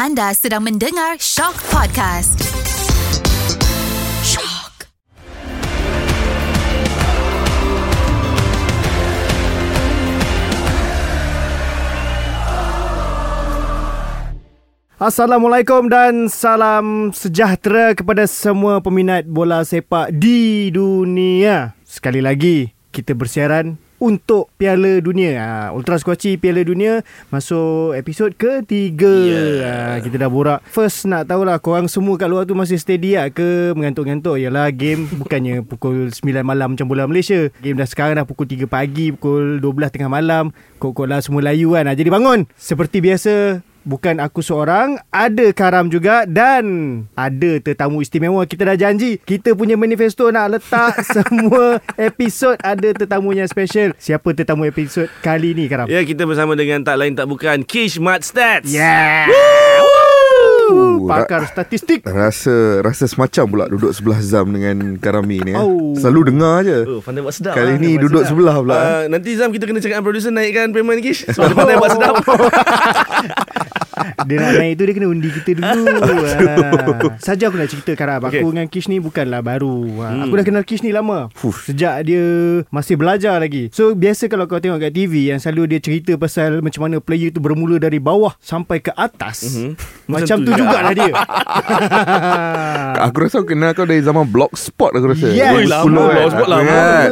Anda sedang mendengar Shock Podcast. Shock. Assalamualaikum dan salam sejahtera kepada semua peminat bola sepak di dunia. Sekali lagi kita bersiaran untuk Piala Dunia. Ha, Ultra Squatchy Piala Dunia masuk episod ketiga. Yeah. Ha, kita dah borak. First nak tahulah korang semua kat luar tu masih steady tak ke mengantuk-ngantuk. Yalah game bukannya pukul 9 malam macam bola Malaysia. Game dah sekarang dah pukul 3 pagi, pukul 12 tengah malam. Kok-kok lah semua layu kan. Ha, jadi bangun. Seperti biasa Bukan aku seorang Ada Karam juga Dan Ada tetamu istimewa Kita dah janji Kita punya manifesto nak letak Semua episod Ada tetamunya special Siapa tetamu episod kali ni Karam? Ya, kita bersama dengan tak lain tak bukan Kish Mat Stats. Yeah Oh, Pakar statistik Rasa rasa semacam pula duduk sebelah Zam dengan Karami ni. Oh. Selalu dengar je. Oh, pandai buat sedap. Kali ah. ni duduk sedap. sebelah pula, Ah, nanti Zam kita kena cakap dengan producer naikkan payment Kish. Sebab dia pandai buat sedap. Dia nak naik tu Dia kena undi kita dulu ha. Saja aku nak cerita Karam Aku Okey. dengan Kish ni Bukanlah baru ha. Hmm. Aku dah kenal Kish ni lama Fuh. Sejak dia Masih belajar lagi So biasa kalau kau tengok kat TV Yang selalu dia cerita pasal Macam mana player tu bermula dari bawah Sampai ke atas Mhm. Macam Macam tu tu jugalah dia Aku rasa aku kenal kau dari zaman Blogspot aku rasa. Yes. Oi, lama, Blogspot lama. Kan?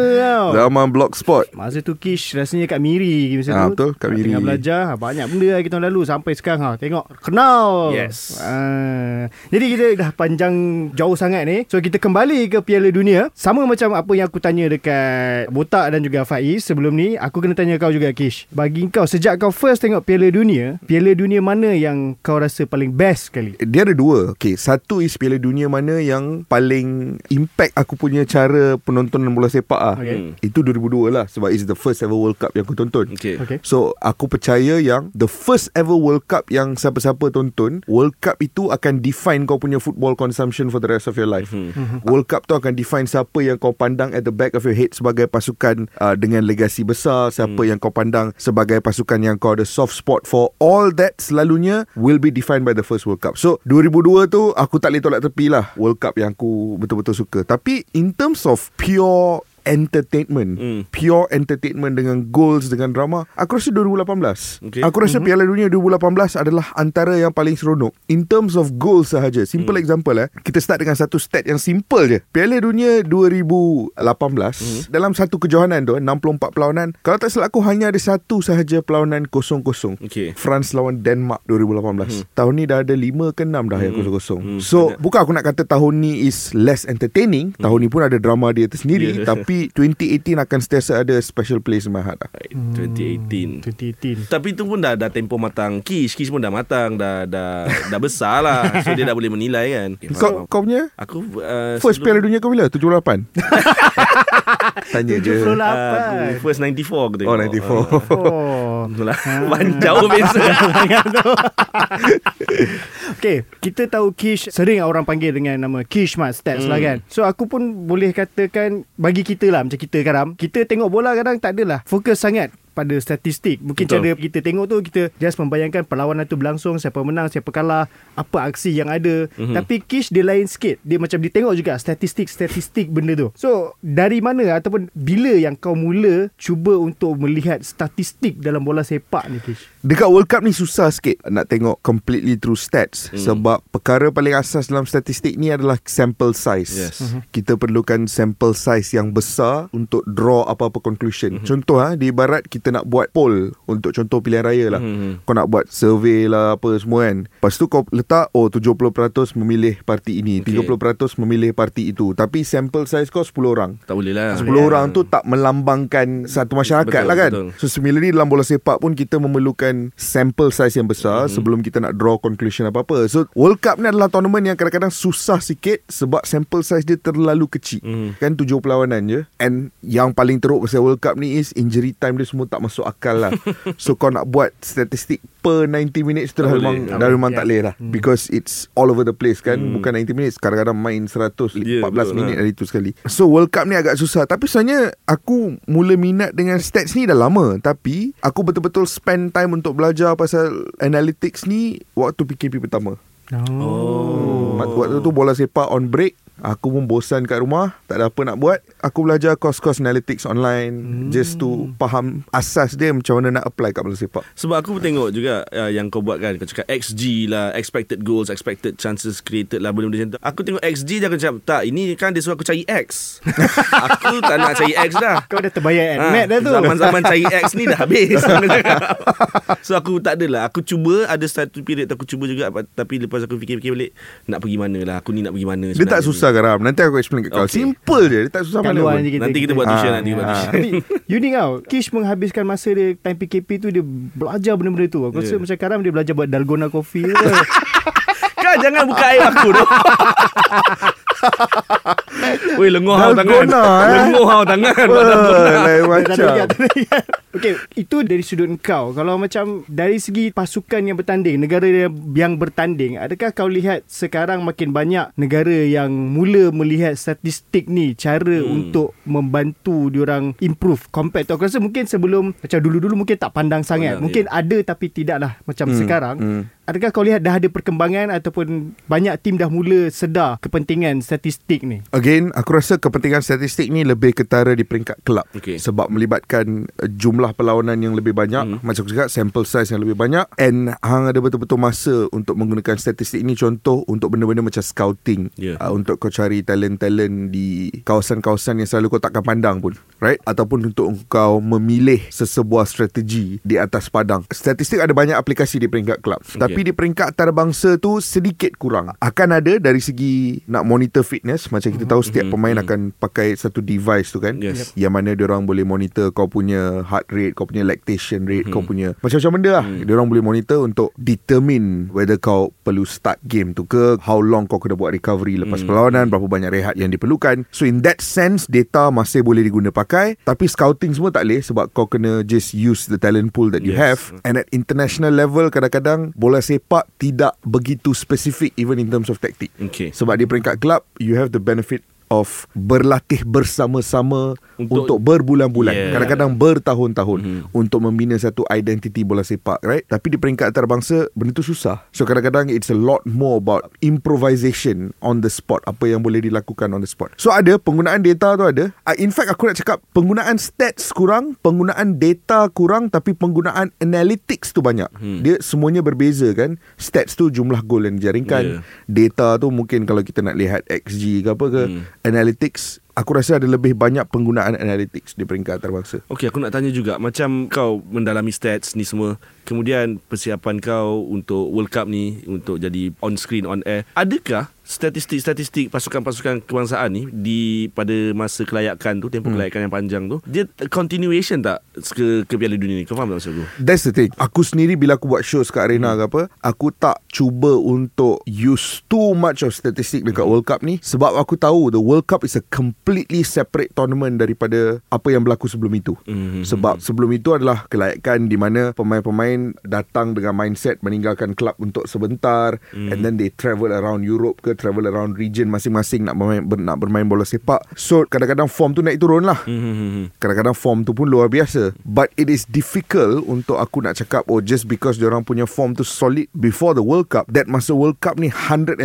Zaman Blogspot. Masa tu Kish rasanya kat Miri masa Ah, tu. betul, kat Miri. Tengah belajar ha, banyak benda lah kita lalu sampai sekarang ha. Tengok kenal. Yes. Ah, jadi kita dah panjang jauh sangat ni. So kita kembali ke Piala Dunia. Sama macam apa yang aku tanya dekat Botak dan juga Faiz sebelum ni, aku kena tanya kau juga Kish. Bagi kau sejak kau first tengok Piala Dunia, Piala Dunia mana yang kau rasa paling best sekali? Dia ada dua okay, Satu is Piala Dunia mana yang Paling Impact aku punya cara Penontonan bola sepak ah. Okay. Itu 2002 lah Sebab it's the first ever World Cup Yang aku tonton Okay. Okay. So aku percaya yang The first ever World Cup Yang siapa-siapa tonton World Cup itu akan define Kau punya football consumption For the rest of your life. Mhm. World Cup tu akan define Siapa yang kau pandang At the back of your head Sebagai pasukan uh, Dengan legasi besar Siapa yang kau pandang Sebagai pasukan yang kau ada soft spot for All that selalunya Will be defined by the first World Cup. So 2002 tu Aku tak boleh tolak tepi lah World Cup yang aku Betul-betul suka. Tapi in terms of Pure entertainment. Hmm. pure entertainment dengan goals dengan drama. Aku rasa 2018 Okay. aku rasa Piala Dunia 2018 adalah antara yang paling seronok. In terms of goals sahaja. Simple Hmm. example eh. Kita start dengan satu stat yang simple je. Piala Dunia 2018 Hmm. dalam satu kejohanan tu eh, 64 perlawanan kalau tak silap aku hanya ada satu sahaja perlawanan kosong-kosong. Okay. France lawan Denmark 2018 tahun ni dah ada 5 ke 6 dah yang kosong-kosong. Hmm, so bukan aku nak kata tahun ni is less entertaining. Tahun ni pun ada drama dia tersendiri. Yeah. tapi 2018 akan sentiasa ada special place in my heart lah. Right, 2018. 2018. Tapi tu pun dah dah tempo matang Kish Kish pun dah matang Dah dah dah besar lah So dia dah boleh menilai kan Kau kau punya Aku uh, first Piala Dunia kau bila? 78. Tanya je. 78. Aku first 94 aku tengok Oh 94. Oh. Itulah Jauh beza Okay Kita tahu Kish Sering orang panggil dengan nama Kish Mat Stats hmm. lah kan So aku pun boleh katakan Bagi kita lah Macam kita Karam Kita tengok bola kadang tak adalah Fokus sangat pada statistik. Mungkin Betul. cara kita tengok tu Kita just membayangkan Perlawanan tu berlangsung Siapa menang Siapa kalah Apa aksi yang ada. Mhm. Tapi Kish dia lain sikit. Dia macam dia tengok juga Statistik-statistik benda tu. So dari mana Ataupun bila yang kau mula Cuba untuk melihat Statistik dalam bola sepak ni Kish Dekat World Cup ni susah sikit nak tengok completely through stats hmm. sebab perkara paling asas dalam statistik ni adalah sample size. Yes. Mhm. Kita perlukan sample size yang besar untuk draw apa-apa conclusion. Mhm. Contoh ha, di ibarat kita nak buat poll untuk contoh pilihan raya lah. Mhm. Kau nak buat survey lah apa semua kan. Lepas tu kau letak oh 70% memilih parti ini, Okay. 30% memilih parti itu. Tapi sample size kau 10 orang. Tak boleh lah 10 orang tu tak melambangkan satu masyarakat Betul, lah kan. betul. So similarly dalam bola sepak pun kita memerlukan sample size yang besar mm-hmm. sebelum kita nak draw conclusion apa-apa. So World Cup ni adalah tournament yang kadang-kadang susah sikit sebab sample size dia terlalu kecil. Mhm. Kan tujuh perlawanan je And yang paling teruk pasal World Cup ni is Injury time dia semua tak masuk akal lah So kau nak buat statistik per 90 minutes tu dah Tak memang boleh. dah memang Ya. tak boleh lah because it's all over the place kan Hmm. bukan 90 minutes kadang-kadang main 100 Ya, 14 betul minit lah. hari tu sekali so World Cup ni agak susah tapi sebenarnya aku mula minat dengan stats ni dah lama tapi aku betul-betul spend time untuk belajar pasal analytics ni waktu PKP pertama Oh. Mat- Waktu tu bola sepak on break Aku pun bosan kat rumah Tak ada apa nak buat Aku belajar course-course analytics online hmm. Just to faham asas dia Macam mana nak apply kat bola sepak Sebab aku pun tengok juga uh, yang kau buat kan. Kau cakap XG lah, expected goals, expected chances created lah, benda-benda macam tu. Aku tengok XG je aku cakap, tak, ini kan dia suruh aku cari X. aku tak nak cari X dah. Kau dah terbayar Ha, admit dah tu. Zaman-zaman cari X ni dah habis. So aku tak adalah Aku cuba Ada satu period Aku cuba juga Tapi lepas aku fikir-fikir balik Nak pergi mana lah Aku ni nak pergi mana Dia tak sebenarnya? susah garam Nanti aku explain kat kau. Okay. Simple je Dia tak susah Kat mana pun. ni kita, Nanti kita buat Ah, tuition Nanti kita buat ah. tuition unik tau Kish menghabiskan masa dia Time PKP tu Dia belajar benda-benda tu. Aku rasa Yeah. macam Karam Dia belajar buat Dalgona coffee Kau jangan buka air aku tu Weh lenguh hau tangan eh? Lenguh hau tangan Lain macam. Okay Itu dari sudut kau Kalau macam Dari segi pasukan yang bertanding Negara yang, yang bertanding Adakah kau lihat Sekarang makin banyak Negara yang Mula melihat statistik ni Cara hmm. untuk Membantu diorang Improve Compared tu Aku rasa mungkin sebelum Macam dulu-dulu Mungkin tak pandang sangat Pandang, Mungkin ada Tapi tidaklah Macam Hmm, sekarang hmm. Adakah kau lihat Dah ada perkembangan Ataupun Banyak tim dah mula Sedar Kepentingan statistik ni Again Aku rasa kepentingan statistik ni Lebih ketara di peringkat kelab Okay. Sebab melibatkan uh, Jumlah perlawanan yang lebih banyak Hmm. Macam aku cakap Sample size yang lebih banyak And hang ada betul-betul masa Untuk menggunakan statistik ni Contoh Untuk benda-benda macam scouting Yeah. uh, Untuk kau cari talent-talent Di kawasan-kawasan Yang selalu kau takkan pandang pun Right Ataupun untuk kau Memilih sesebuah strategi Di atas padang Statistik ada banyak aplikasi Di peringkat kelab okay. Tapi di peringkat antarabangsa tu Sedikit kurang. Akan ada dari segi Nak monitor fitness Macam kita tahu Setiap pemain akan Pakai satu device tu kan? Yes. Yang mana diorang boleh monitor Kau punya heart rate Kau punya lactation rate Kau punya Macam-macam benda lah. Diorang boleh monitor Untuk determine Whether kau perlu start game tu ke How long kau kena buat recovery Lepas perlawanan Berapa banyak rehat yang diperlukan. So in that sense Data masih boleh diguna pakai. Tapi scouting semua tak boleh Sebab kau kena just use the talent pool that you Yes. have. And at international level Kadang-kadang Bola sepak Tidak begitu spesifik Even in terms of tactic. Okay. Sebab di peringkat kelab You have the benefit of berlatih bersama-sama untuk, Untuk- berbulan-bulan Yeah. kadang-kadang bertahun-tahun Mhm. untuk membina satu identiti bola sepak right tapi di peringkat antarabangsa benda tu susah so kadang-kadang it's a lot more about improvisation on the spot apa yang boleh dilakukan on the spot so ada penggunaan data tu ada uh, in fact aku nak cakap penggunaan stats kurang penggunaan data kurang tapi penggunaan analytics tu banyak Hmm. dia semuanya berbeza kan stats tu jumlah gol yang dijaringkan Yeah. data tu mungkin kalau kita nak lihat XG ke apa ke Hmm. Analytics aku rasa ada lebih banyak penggunaan analytics di peringkat antarabangsa Okey, aku nak tanya juga macam kau mendalami stats ni semua, kemudian persiapan kau untuk World Cup ni untuk jadi on screen on air, adakah statistik-statistik pasukan-pasukan kebangsaan ni di pada masa kelayakan tu, tempoh hmm. kelayakan yang panjang tu, dia continuation tak ke ke Piala Dunia ni? Kau faham tak maksud aku? That's the thing Aku sendiri bila aku buat shows kat arena hmm. ke apa Aku tak cuba untuk use too much of statistic dekat Hmm. World Cup ni Sebab aku tahu The World Cup is a completely separate tournament Daripada apa yang berlaku sebelum itu Mhm. Sebab sebelum itu adalah kelayakan Di mana pemain-pemain datang dengan mindset Meninggalkan klub untuk sebentar Hmm. And then they travel around Europe ke Travel around region masing-masing Nak bermain, ber, nak bermain bola sepak So kadang-kadang form tu naik turun lah Hmm. Kadang-kadang form tu pun luar biasa But it is difficult Untuk aku nak cakap Oh just because Diorang punya form tu solid Before the World Cup That masa World Cup ni 110%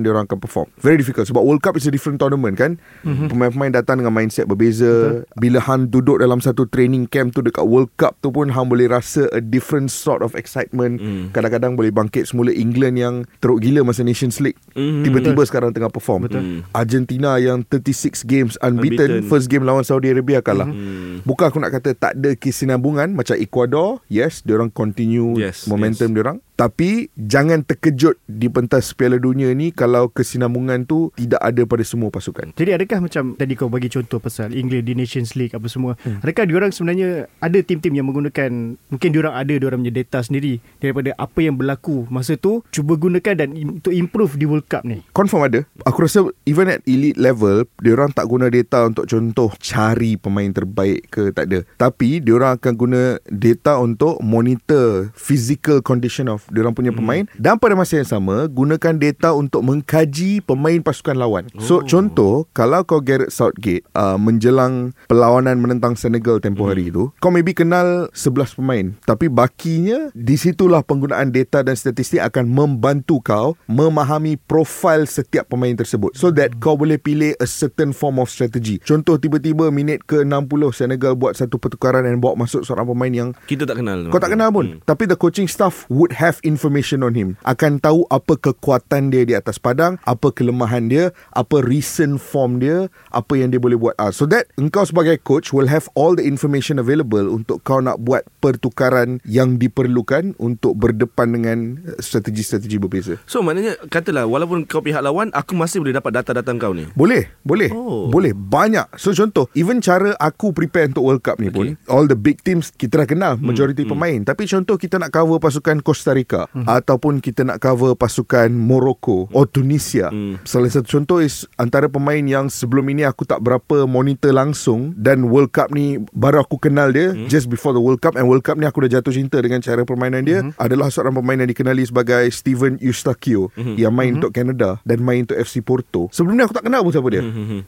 diorang akan perform Very difficult Sebab World Cup is a different tournament kan mm-hmm. Pemain-pemain datang dengan mindset berbeza Betul. Bila Han duduk dalam satu training camp tu Dekat World Cup tu pun Han boleh rasa A different sort of excitement Mm. Kadang-kadang boleh bangkit semula England yang Teruk gila masa Nations League Mhm. Tiba-tiba sekarang tengah perform Betul. Argentina yang 36 games unbeaten, Unbeaten. First game lawan Saudi Arabia kalah Hmm. Bukan aku nak kata tak ada kesinambungan macam Ecuador, yes, dia orang continue Yes, momentum yes. dia orang. Tapi jangan terkejut di pentas Piala Dunia ni kalau kesinambungan tu tidak ada pada semua pasukan. Jadi adakah macam tadi kau bagi contoh pasal England di Nations League apa semua. Hmm. Adakah diorang sebenarnya ada tim-tim yang menggunakan mungkin diorang ada diorang punya data sendiri daripada apa yang berlaku masa tu cuba gunakan dan untuk improve di World Cup ni. Confirm ada. Aku rasa even at elite level, diorang tak guna data untuk contoh cari pemain terbaik ke tak ada. Tapi diorang akan guna data untuk monitor physical condition of diorang punya pemain dan pada masa yang sama gunakan data untuk mengkaji pemain pasukan lawan. So contoh kalau kau Gareth Southgate uh, menjelang perlawanan menentang Senegal tempoh hari itu, kau maybe kenal 11 pemain tapi bakinya di situlah penggunaan data dan statistik akan membantu kau memahami profil setiap pemain tersebut so that kau boleh pilih a certain form of strategy. Contoh tiba-tiba minit ke 60 Senegal buat satu pertukaran dan bawa masuk seorang pemain yang Kita tak kenal. kau tak kenal pun hmm. Tapi the coaching staff Would have information on him Akan tahu apa kekuatan dia Di atas padang Apa kelemahan dia Apa recent form dia Apa yang dia boleh buat ah, So that Engkau sebagai coach Will have all the information available Untuk kau nak buat Pertukaran Yang diperlukan Untuk berdepan dengan eh, Strategi-strategi berbeza So maknanya katalah walaupun kau pihak lawan aku masih boleh dapat data-data kau ni. Boleh, boleh. Oh. Boleh, banyak. So contoh, even cara aku prepare untuk World Cup ni Okay. pun, all the big teams kita dah kenal majority pemain. Tapi contoh kita nak cover pasukan Costa Rica ataupun kita nak cover pasukan Morocco or Tunisia. Salah satu contoh is antara pemain yang sebelum ini aku tak berapa monitor langsung dan World Cup ni baru aku kenal dia just before the World Cup and World Cup ni aku dah jatuh cinta dengan cara permainan dia adalah seorang pemain yang dikenali sebagai Steven Eustachio. Yang main untuk Canada dan main untuk FC Porto. Sebelum ni aku tak kenal pun siapa dia.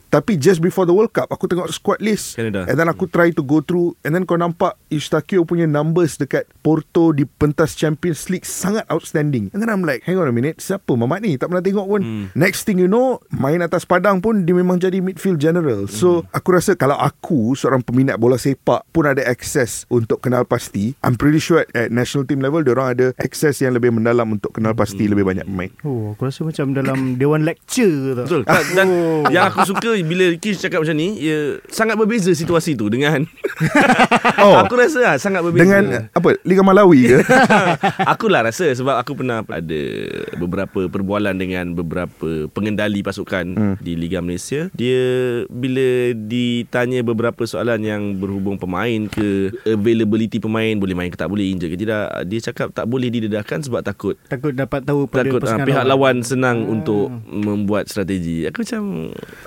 Tapi just before the World Cup aku tengok squad list. Canada. and then aku try to go through and then kau nampak Eustachio punya numbers dekat Porto di pentas Champions League sangat outstanding. And then I'm like, hang on a minute, siapa Mamat ni? Tak pernah tengok pun. Next thing you know, main atas padang pun dia memang jadi midfield general. So aku rasa kalau aku seorang peminat bola sepak pun ada access untuk kenal pasti, I'm pretty sure at national team level dia orang ada access yang lebih mendalam untuk kenal pasti lebih banyak pemain. Oh, aku rasa macam dalam dewan lecture tu. Betul. Dan, dan yang aku suka bila Kish cakap macam ni, ya, sangat berbeza situasi tu dengan Oh. Aku rasa lah, sangat berbeza. Dengan apa Liga Malawi ke? aku lah rasa sebab aku pernah ada beberapa perbualan dengan beberapa pengendali pasukan hmm. di Liga Malaysia. Dia bila ditanya beberapa soalan yang berhubung pemain ke availability pemain boleh main ke tak boleh injek ke tidak, dia cakap tak boleh didedahkan sebab takut Takut dapat tahu pada takut uh, pasukan pihak lawan senang hmm. untuk membuat strategi. Aku macam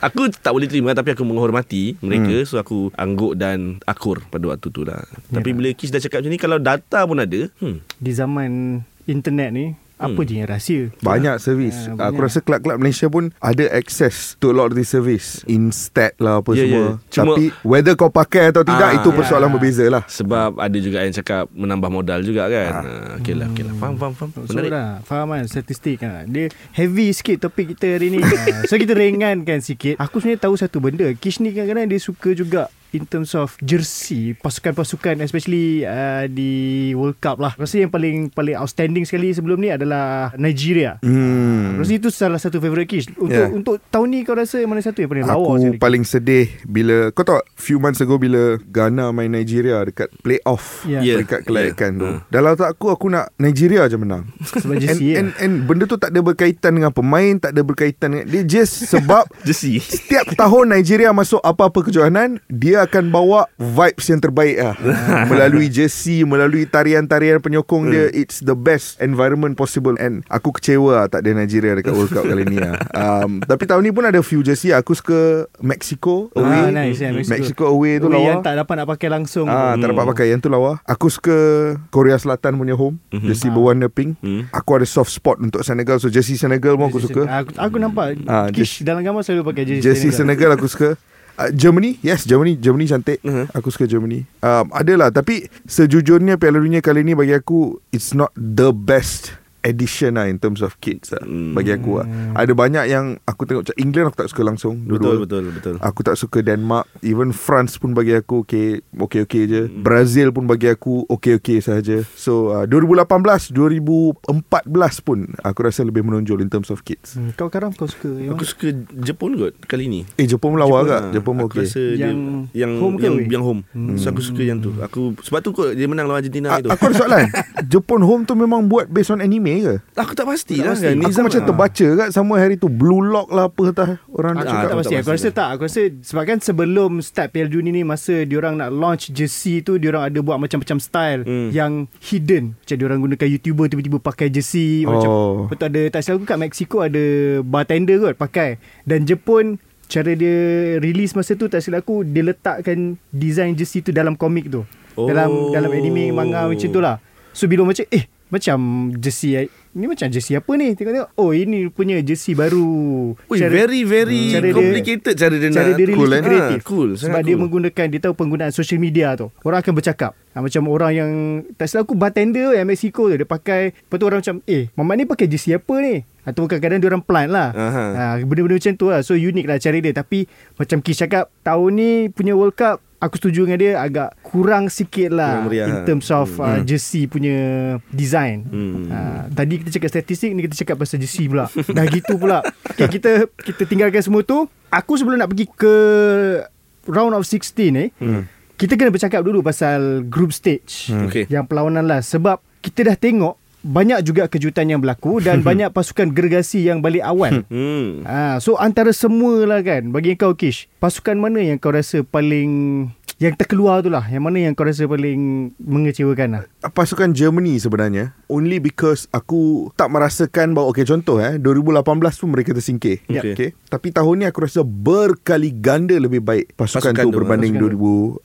aku tak boleh terima tapi aku menghormati mereka hmm. so aku angguk dan akur pada waktu tu lah. Tapi bila Kish dah cakap macam ni kalau data pun ada, hmm, Di zaman internet ni, apa je yang rahsia? Banyak servis Ah, Aku banyak. rasa kelab-kelab Malaysia pun Ada access To a lot of this service Instat lah apa Ya, semua ya. Cuma- Tapi Whether kau pakai atau tidak Ah, Itu ya. persoalan berbeza lah Sebab ada juga yang cakap menambah modal juga kan. Ha. Okey lah, okey lah. Faham, faham, faham. So Menarik. dah Faham kan Statistik kan Dia heavy sikit topik kita hari ni Ah, So kita ringankan sikit Aku sebenarnya tahu satu benda Kish ni kadang-kadang dia suka juga In terms of jersey Pasukan-pasukan Especially uh, Di World Cup lah Rasa yang paling Paling outstanding sekali Sebelum ni adalah Nigeria Hmm Rasa itu salah satu favourite Kish Untuk Yeah. untuk tahun ni kau rasa Mana satu yang paling lawa Aku sekali paling sedih Bila Kau tahu Few months ago Bila Ghana main Nigeria Dekat playoff Ya. Ya. Peringkat kelayakan Ya. tu Ha. Dalam otak aku Aku nak Nigeria je menang Sebab and, jersey and, ya. and benda tu tak ada berkaitan dengan pemain Tak ada berkaitan dengan Dia just sebab Jersey. Setiap tahun Nigeria masuk apa-apa kejohanan Dia akan bawa vibes yang terbaik lah. Melalui jersey Melalui tarian-tarian penyokong dia It's the best environment possible. And aku kecewa lah tak ada Nigeria dekat World Cup kali ni lah. Um, Tapi tahun ni pun ada few jersey Aku suka Mexico away. Ah, nice, yeah, Mexico. Mexico away tu Weh, lawa. Yang tak dapat nak pakai langsung. Ah, tak dapat pakai Yang tu lawa. Aku suka Korea Selatan punya home Mhm. Jersey berwarna pink. Hmm. Aku ada soft spot untuk Senegal. So jersey Senegal pun aku suka. Aku, aku nampak Ah, Kish dalam gambar selalu pakai jersey, Jersey Senegal aku suka Uh, Germany? Yes Germany. Germany cantik. Uh-huh. Aku suka Germany. Um, Adalah Tapi Sejujurnya Piala Dunia kali ni Bagi aku It's not the best addition lah in terms of kids lah, Hmm. bagi aku lah. Ada banyak yang aku tengok macam England aku tak suka langsung. Betul dua-dua. betul betul. Aku tak suka Denmark Even France pun bagi aku Okay Okay okay je Hmm. Brazil pun bagi aku Okay okay sahaja So uh, 2018 2014 pun Aku rasa lebih menonjol In terms of kids Hmm, kau karam kau suka yang Aku mana? suka Jepun kot kali ni. Eh Jepun pun lawa agak ah, Jepun pun aku okay rasa Yang dia, yang home yang, yang home. Hmm. So aku suka yang tu. Aku sebab tu kot dia menang lawan Argentina A- itu. Aku ada soalan Jepun Home tu memang buat Based on anime ke? aku tak pasti Tak lah pasti. kan. Aku Nizam macam ah. terbaca kat Somewhere hari tu Blue Lock lah apa entah Orang Aku tak cakap aku pasti. tak Aku pasti rasa tak. Aku rasa sebab kan sebelum start Piala Dunia ni masa diorang nak launch jersey tu diorang ada buat macam-macam style Hmm. yang hidden. Macam diorang gunakan YouTuber tiba-tiba pakai jersey macam Oh. betul ada tak silap aku kat Mexico ada bartender kot pakai dan Jepun cara dia release masa tu tak silap aku dia letakkan design jersey tu dalam komik tu. Oh. Dalam dalam anime manga macam tu lah. So bila macam eh macam jersey ni macam jersey apa ni? Tengok-tengok. Oh ini punya jersey baru. Ui, Cara- very very cara dia- complicated cara dia cara nak. dia Cool, eh? kreatif Ah, cool, sebab sangat dia cool. menggunakan dia tahu penggunaan social media tu. Orang akan bercakap. Ha, macam orang yang tak silap aku bartender yang Mexico tu dia pakai lepas tu orang macam eh mamat ni pakai jersey apa ni? Atau kadang-kadang dia orang plant lah. Ha, benda-benda macam tu lah. So unik lah cara dia. Tapi macam Kish cakap tahun ni punya World Cup aku setuju dengan dia agak kurang sikit lah meriah. in terms of uh, jersey punya design Hmm. Ha, tadi kita cakap statistik ni kita cakap pasal jersey pula. Dah gitu pula. Okay, kita kita tinggalkan semua tu. Aku sebelum nak pergi ke round of 16 ni, hmm. kita kena bercakap dulu pasal group stage. Hmm. Okey. Yang perlawanan last sebab kita dah tengok banyak juga kejutan yang berlaku dan banyak pasukan gergasi yang balik awal. Ha, so antara semua lah kan Bagi kau Kish Pasukan mana yang kau rasa paling Yang terkeluar tu lah. Yang mana yang kau rasa paling Mengecewakan lah? Pasukan Germany sebenarnya only because aku tak merasakan bahawa okay contoh eh. 2018 pun mereka tersingkir. Yep. okay. tapi tahun ni aku rasa berkali ganda lebih baik pasukan, Pasukan tu tu, berbanding pasukan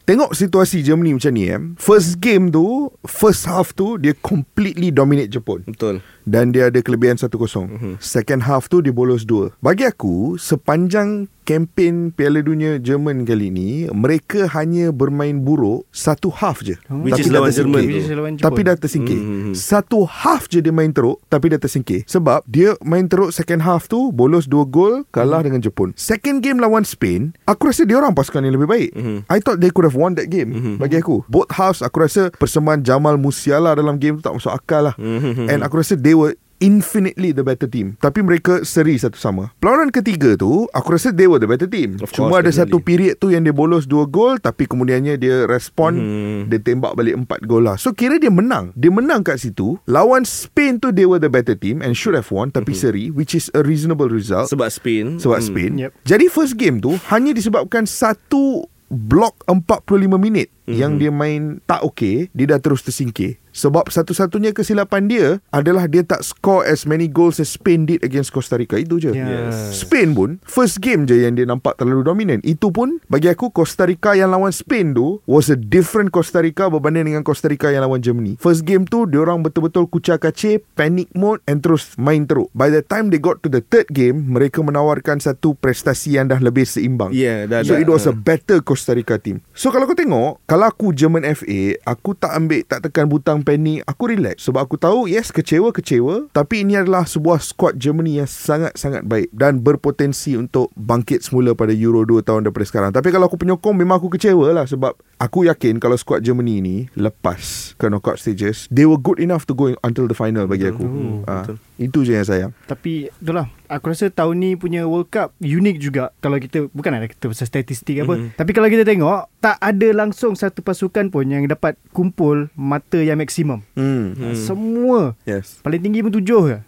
2018 tengok situasi Germany macam ni eh. First game tu first half tu dia completely dominate Jepun. Betul. Dan dia ada kelebihan 1-0 Mhm. second half tu dia bolos 2 bagi aku sepanjang kempen Piala Dunia Jerman kali ni mereka hanya bermain buruk satu half je. Which Tapi is dah lawan tersingkir. Jerman Which is lawan Jepun. Tapi dah tersingkir Hmm. Satu half je dia main teruk Tapi dah tersingkir Sebab dia main teruk second half tu Bolos 2 gol Kalah Hmm. dengan Jepun Second game lawan Spain Aku rasa dia orang pasukan yang lebih baik Mhm. I thought they could have won that game Mhm. Bagi aku Both halves aku rasa Persembahan Jamal Musiala dalam game tu Tak masuk akal lah Mhm. And aku rasa they were infinitely the better team Tapi mereka seri satu sama Perlawanan ketiga tu Aku rasa they were the better team Of Cuma course, ada satu definitely. period tu Yang dia bolos 2 gol Tapi kemudiannya dia respon Mhm. Dia tembak balik 4 gol lah So kira dia menang Dia menang kat situ Lawan Spain tu They were the better team And should have won Tapi seri Which is a reasonable result Sebab Spain. Sebab Hmm. Spain Yep. Jadi first game tu Hanya disebabkan Satu Blok 45 minit Mhm. Yang dia main Tak okay Dia dah terus tersingkir Sebab satu-satunya kesilapan dia Adalah dia tak score As many goals As Spain did Against Costa Rica. Itu je. Yes. Spain pun First game je yang dia nampak terlalu dominan Itu pun Bagi aku Costa Rica yang lawan Spain tu Was a different Costa Rica Berbanding dengan Costa Rica yang lawan Germany. First game tu Diorang betul-betul kucar kacir Panic mode And terus main teruk. By the time they got to the third game Mereka menawarkan satu prestasi Yang dah lebih seimbang. Yeah, dah- So dah. it was a better Costa Rica team. So kalau kau tengok Kalau aku German FA Aku tak ambil Tak tekan butang panik Aku relax. Sebab aku tahu Yes kecewa-kecewa Tapi ini adalah sebuah squad Germany Yang sangat-sangat baik Dan berpotensi untuk Bangkit semula pada Euro 2 tahun daripada sekarang. Tapi kalau aku penyokong Memang aku kecewa lah. Sebab Aku yakin Kalau squad Germany ni Lepas ke knockout stages They were good enough To go until the final Bagi aku. Hmm, Ah, betul. Itu je yang sayang. Tapi itulah Aku rasa tahun ni punya World Cup Unik juga Kalau kita Bukan ada kita pasal statistik apa Mhm. Tapi kalau kita tengok Tak ada langsung Satu pasukan pun Yang dapat kumpul Mata yang maksimum hmm. hmm. Semua Yes Paling tinggi pun tujuh ke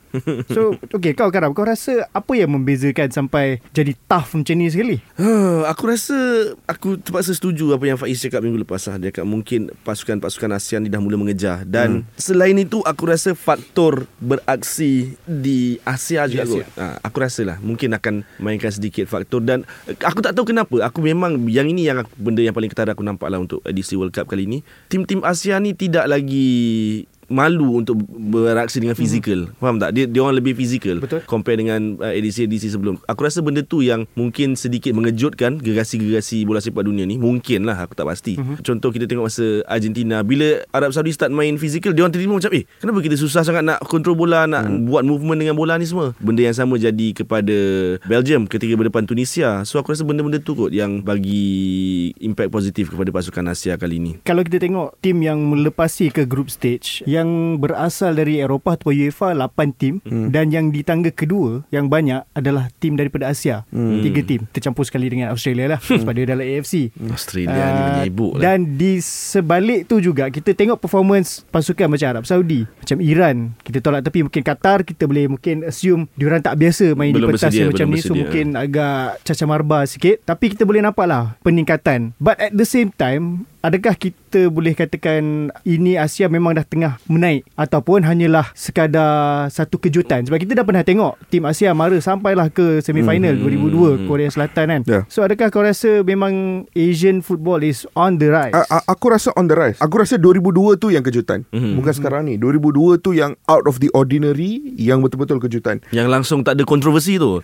So Okay kau Karam Kau rasa Apa yang membezakan Sampai Jadi tough macam ni sekali Huh, aku rasa aku terpaksa setuju apa yang Faiz cakap minggu lepas lah. Dia cakap mungkin pasukan-pasukan ASEAN ni dah mula mengejar dan hmm. selain itu aku rasa faktor beraksi di Asia juga Di kot. Ha, aku rasa lah mungkin akan mainkan sedikit faktor dan aku tak tahu kenapa. Aku memang yang ini yang aku, benda yang paling ketara aku nampak lah untuk edisi World Cup kali ni. Tim-tim Asia ni tidak lagi malu untuk beraksi dengan fizikal. Mm-hmm. Faham tak? Dia dia orang lebih fizikal Betul. compare dengan uh, edisi-edisi sebelum. Aku rasa benda tu yang mungkin sedikit mengejutkan gerasi-gerasi bola sepak dunia ni. Mungkin lah aku tak pasti. Mm-hmm. Contoh kita tengok masa Argentina bila Arab Saudi start main fizikal, dia orang terima macam eh kenapa kita susah sangat nak kontrol bola, nak mm. buat movement dengan bola ni semua. Benda yang sama jadi kepada Belgium ketika berdepan Tunisia. So aku rasa benda-benda tu kot yang bagi impact positif kepada pasukan Asia kali ni. Kalau kita tengok tim yang melepasi ke group stage yang berasal dari Eropah atau UEFA 8 tim hmm. dan yang di tangga kedua yang banyak adalah tim daripada Asia. Hmm. Tiga tim tercampur sekali dengan Australia lah sebab dia dalam AFC. Australia uh, ni menyibuk lah. Dan di sebalik tu juga kita tengok performance pasukan macam Arab Saudi, macam Iran. Kita tolak tepi mungkin Qatar kita boleh mungkin assume diorang tak biasa main Belum di pentas bersedia, yang macam ni so bersedia. mungkin agak cacah marba sikit tapi kita boleh nampak lah peningkatan. But at the same time Adakah kita boleh katakan ini Asia memang dah tengah menaik ataupun hanyalah sekadar satu kejutan sebab kita dah pernah tengok tim Asia mara sampailah ke semifinal Hmm. 2002 Korea Selatan kan. Ya. So adakah kau rasa memang Asian football is on the rise? A- a- aku rasa on the rise. Aku rasa 2002 tu yang kejutan. Mm-hmm. Bukan sekarang ni. 2002 tu yang out of the ordinary yang betul-betul kejutan. Yang langsung tak ada kontroversi tu.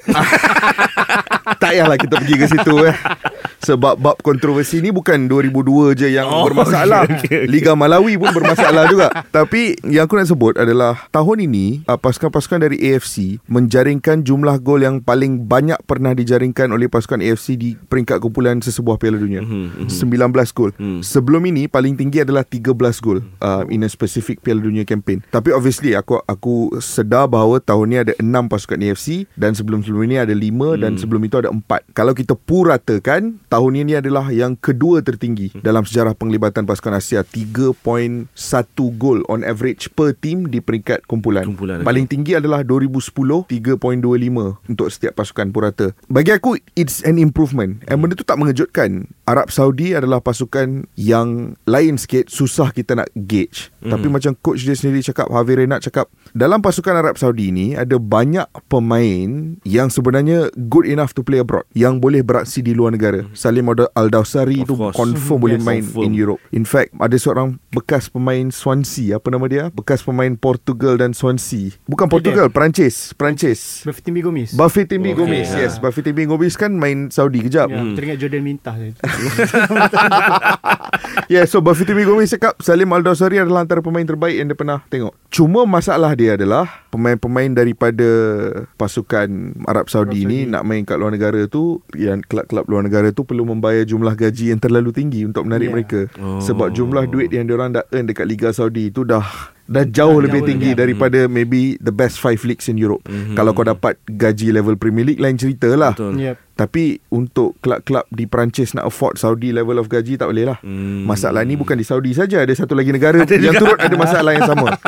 tak payahlah kita pergi ke situ eh. Sebab bab kontroversi ni bukan 2002 je yang Oh, bermasalah. okay, okay. Liga Malawi pun bermasalah juga. Tapi yang aku nak sebut adalah tahun ini uh, pasukan-pasukan dari AFC menjaringkan jumlah gol yang paling banyak pernah dijaringkan oleh pasukan AFC di peringkat kumpulan sesebuah Piala Dunia. Mhm, mhm. 19 gol. Hmm. Sebelum ini paling tinggi adalah 13 gol uh, in a specific Piala Dunia campaign. Tapi obviously aku aku sedar bahawa tahun ni ada 6 pasukan AFC dan sebelum-sebelum ini ada 5 hmm. dan sebelum itu ada 4. Kalau kita puratakan tahun ini adalah yang kedua tertinggi dalam sejarah penglibatan pasukan Asia 3.1 gol on average per team di peringkat kumpulan. Kumpulan, Paling tinggi adalah 2010 3.25 untuk setiap pasukan purata. Bagi aku it's an improvement. And benda tu tak mengejutkan. Arab Saudi adalah pasukan yang lain sikit susah kita nak gauge. Hmm. Tapi macam coach dia sendiri cakap Javi Renat cakap dalam pasukan Arab Saudi ni ada banyak pemain yang sebenarnya good enough to play abroad yang boleh beraksi di luar negara. Salim Al-Dawsari Of tu course. confirm boleh Yes, main confirm. in Europe. In fact, ada seorang bekas pemain Swansea, apa nama dia? Bekas pemain Portugal dan Swansea. Bukan Portugal, Perancis, Perancis. Buffy Gomis. Buffy Timmy Okay, Gomez. ha. Yes, Buffy Timmy Gomez kan main Saudi kejap. Ya, teringat Jordan Mintah. Yeah, so Buffy Timmy Gomez cakap Salim Al-Dawsari adalah antara pemain terbaik yang dia pernah tengok. Cuma masalah dia adalah pemain-pemain daripada pasukan Arab Saudi Arab ni Saudi. nak main kat luar negara tu, yang kelab-kelab luar negara tu perlu membayar jumlah gaji yang terlalu tinggi untuk menarik Yeah. mereka. Oh. Sebab jumlah duit yang diorang dah earn dekat Liga Saudi tu dah dah jauh Dah lebih jauh tinggi lagi. daripada maybe the best five leagues in Europe. Mhm. Kalau kau dapat gaji level Premier League lain cerita lah. Betul. Yep. Tapi untuk kelab-kelab di Perancis nak afford Saudi level of gaji tak boleh lah. Hmm. Masalah ni bukan di Saudi saja, ada satu lagi negara Ada yang juga. turut ada masalah yang sama.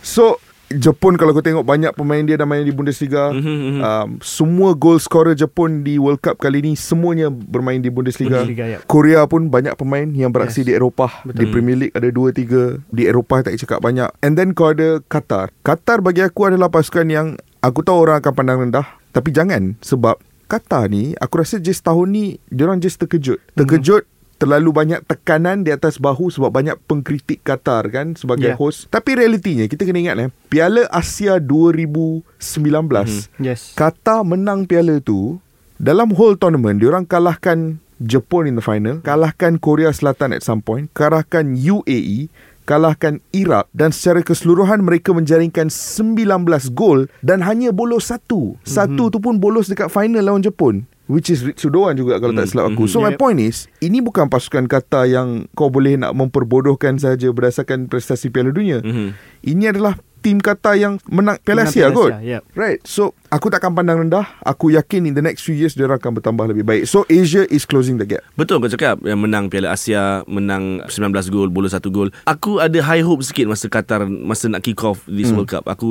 So Jepun kalau kau tengok banyak pemain dia dah main di Bundesliga. Mhm, mhm. Um, semua goal scorer Jepun di World Cup kali ni semuanya bermain di Bundesliga. Bundesliga, ya. Korea pun banyak pemain yang beraksi Yes. di Eropah. Betul. Di Premier League ada 2 3, di Eropah tak cakap banyak. And then kau ada Qatar. Qatar bagi aku adalah pasukan yang aku tahu orang akan pandang rendah, tapi jangan sebab Qatar ni aku rasa just tahun ni diorang just terkejut. Terkejut terlalu banyak tekanan di atas bahu sebab banyak pengkritik Qatar kan sebagai Yeah. host. Tapi realitinya kita kena ingat eh, Piala Asia 2019 Yes. Qatar menang piala tu dalam whole tournament diorang kalahkan Jepun in the final, kalahkan Korea Selatan at some point, kalahkan UAE, kalahkan Iraq dan secara keseluruhan mereka menjaringkan 19 gol dan hanya bolos satu. Satu tu pun bolos dekat final lawan Jepun. Which is Ritsu Doan juga kalau tak Hmm, silap aku. mhm. So my Yep. point is, ini bukan pasukan Qatar yang kau boleh nak memperbodohkan saja berdasarkan prestasi Piala Dunia. Mhm. Ini adalah tim Qatar yang menang Piala Asia kot. Yep. Right. So aku takkan pandang rendah. Aku yakin in the next few years dia akan bertambah lebih baik. So Asia is closing the gap. Betul kau cakap yang menang Piala Asia, menang 19 gol, bola satu gol. Aku ada high hope sikit masa Qatar masa nak kick off this Hmm. World Cup. Aku